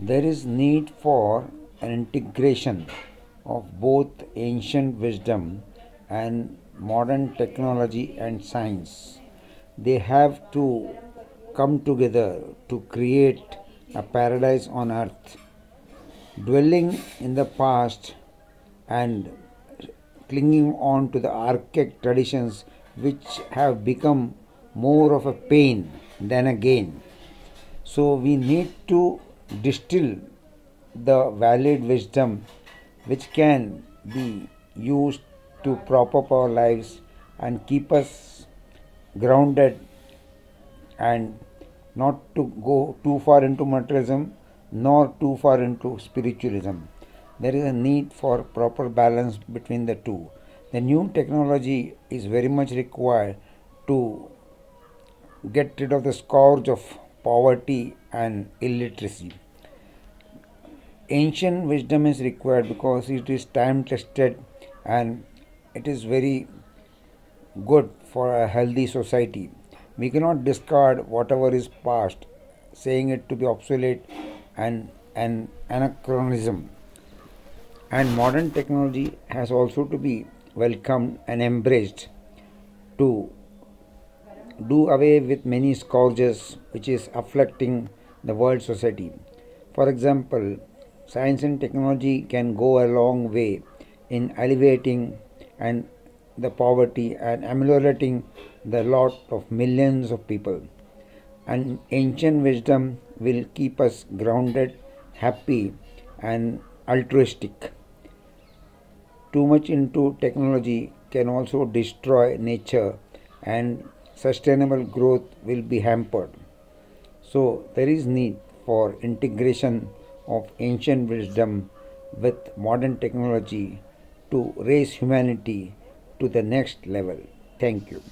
There is need for an integration of both ancient wisdom and modern technology and science. They have to come together to create a paradise on earth. Dwelling in the past and clinging on to the archaic traditions which have become more of a pain than a gain. So we need to distill the valid wisdom which can be used to prop up our lives and keep us grounded and not to go too far into materialism nor too far into spiritualism. There is a need for proper balance between the two. The new technology is very much required to get rid of the scourge of poverty and illiteracy. Ancient wisdom is required because it is time tested and it is very good for a healthy society. We cannot discard whatever is past, saying it to be obsolete and an anachronism. And modern technology has also to be welcomed and embraced to do away with many scourges which is afflicting the world society. For example, science and technology can go a long way in alleviating and the poverty and ameliorating the lot of millions of people. And ancient wisdom will keep us grounded, happy, and altruistic. Too much into technology can also destroy nature and sustainable growth will be hampered. So, there is need for integration of ancient wisdom with modern technology to raise humanity to the next level. Thank you.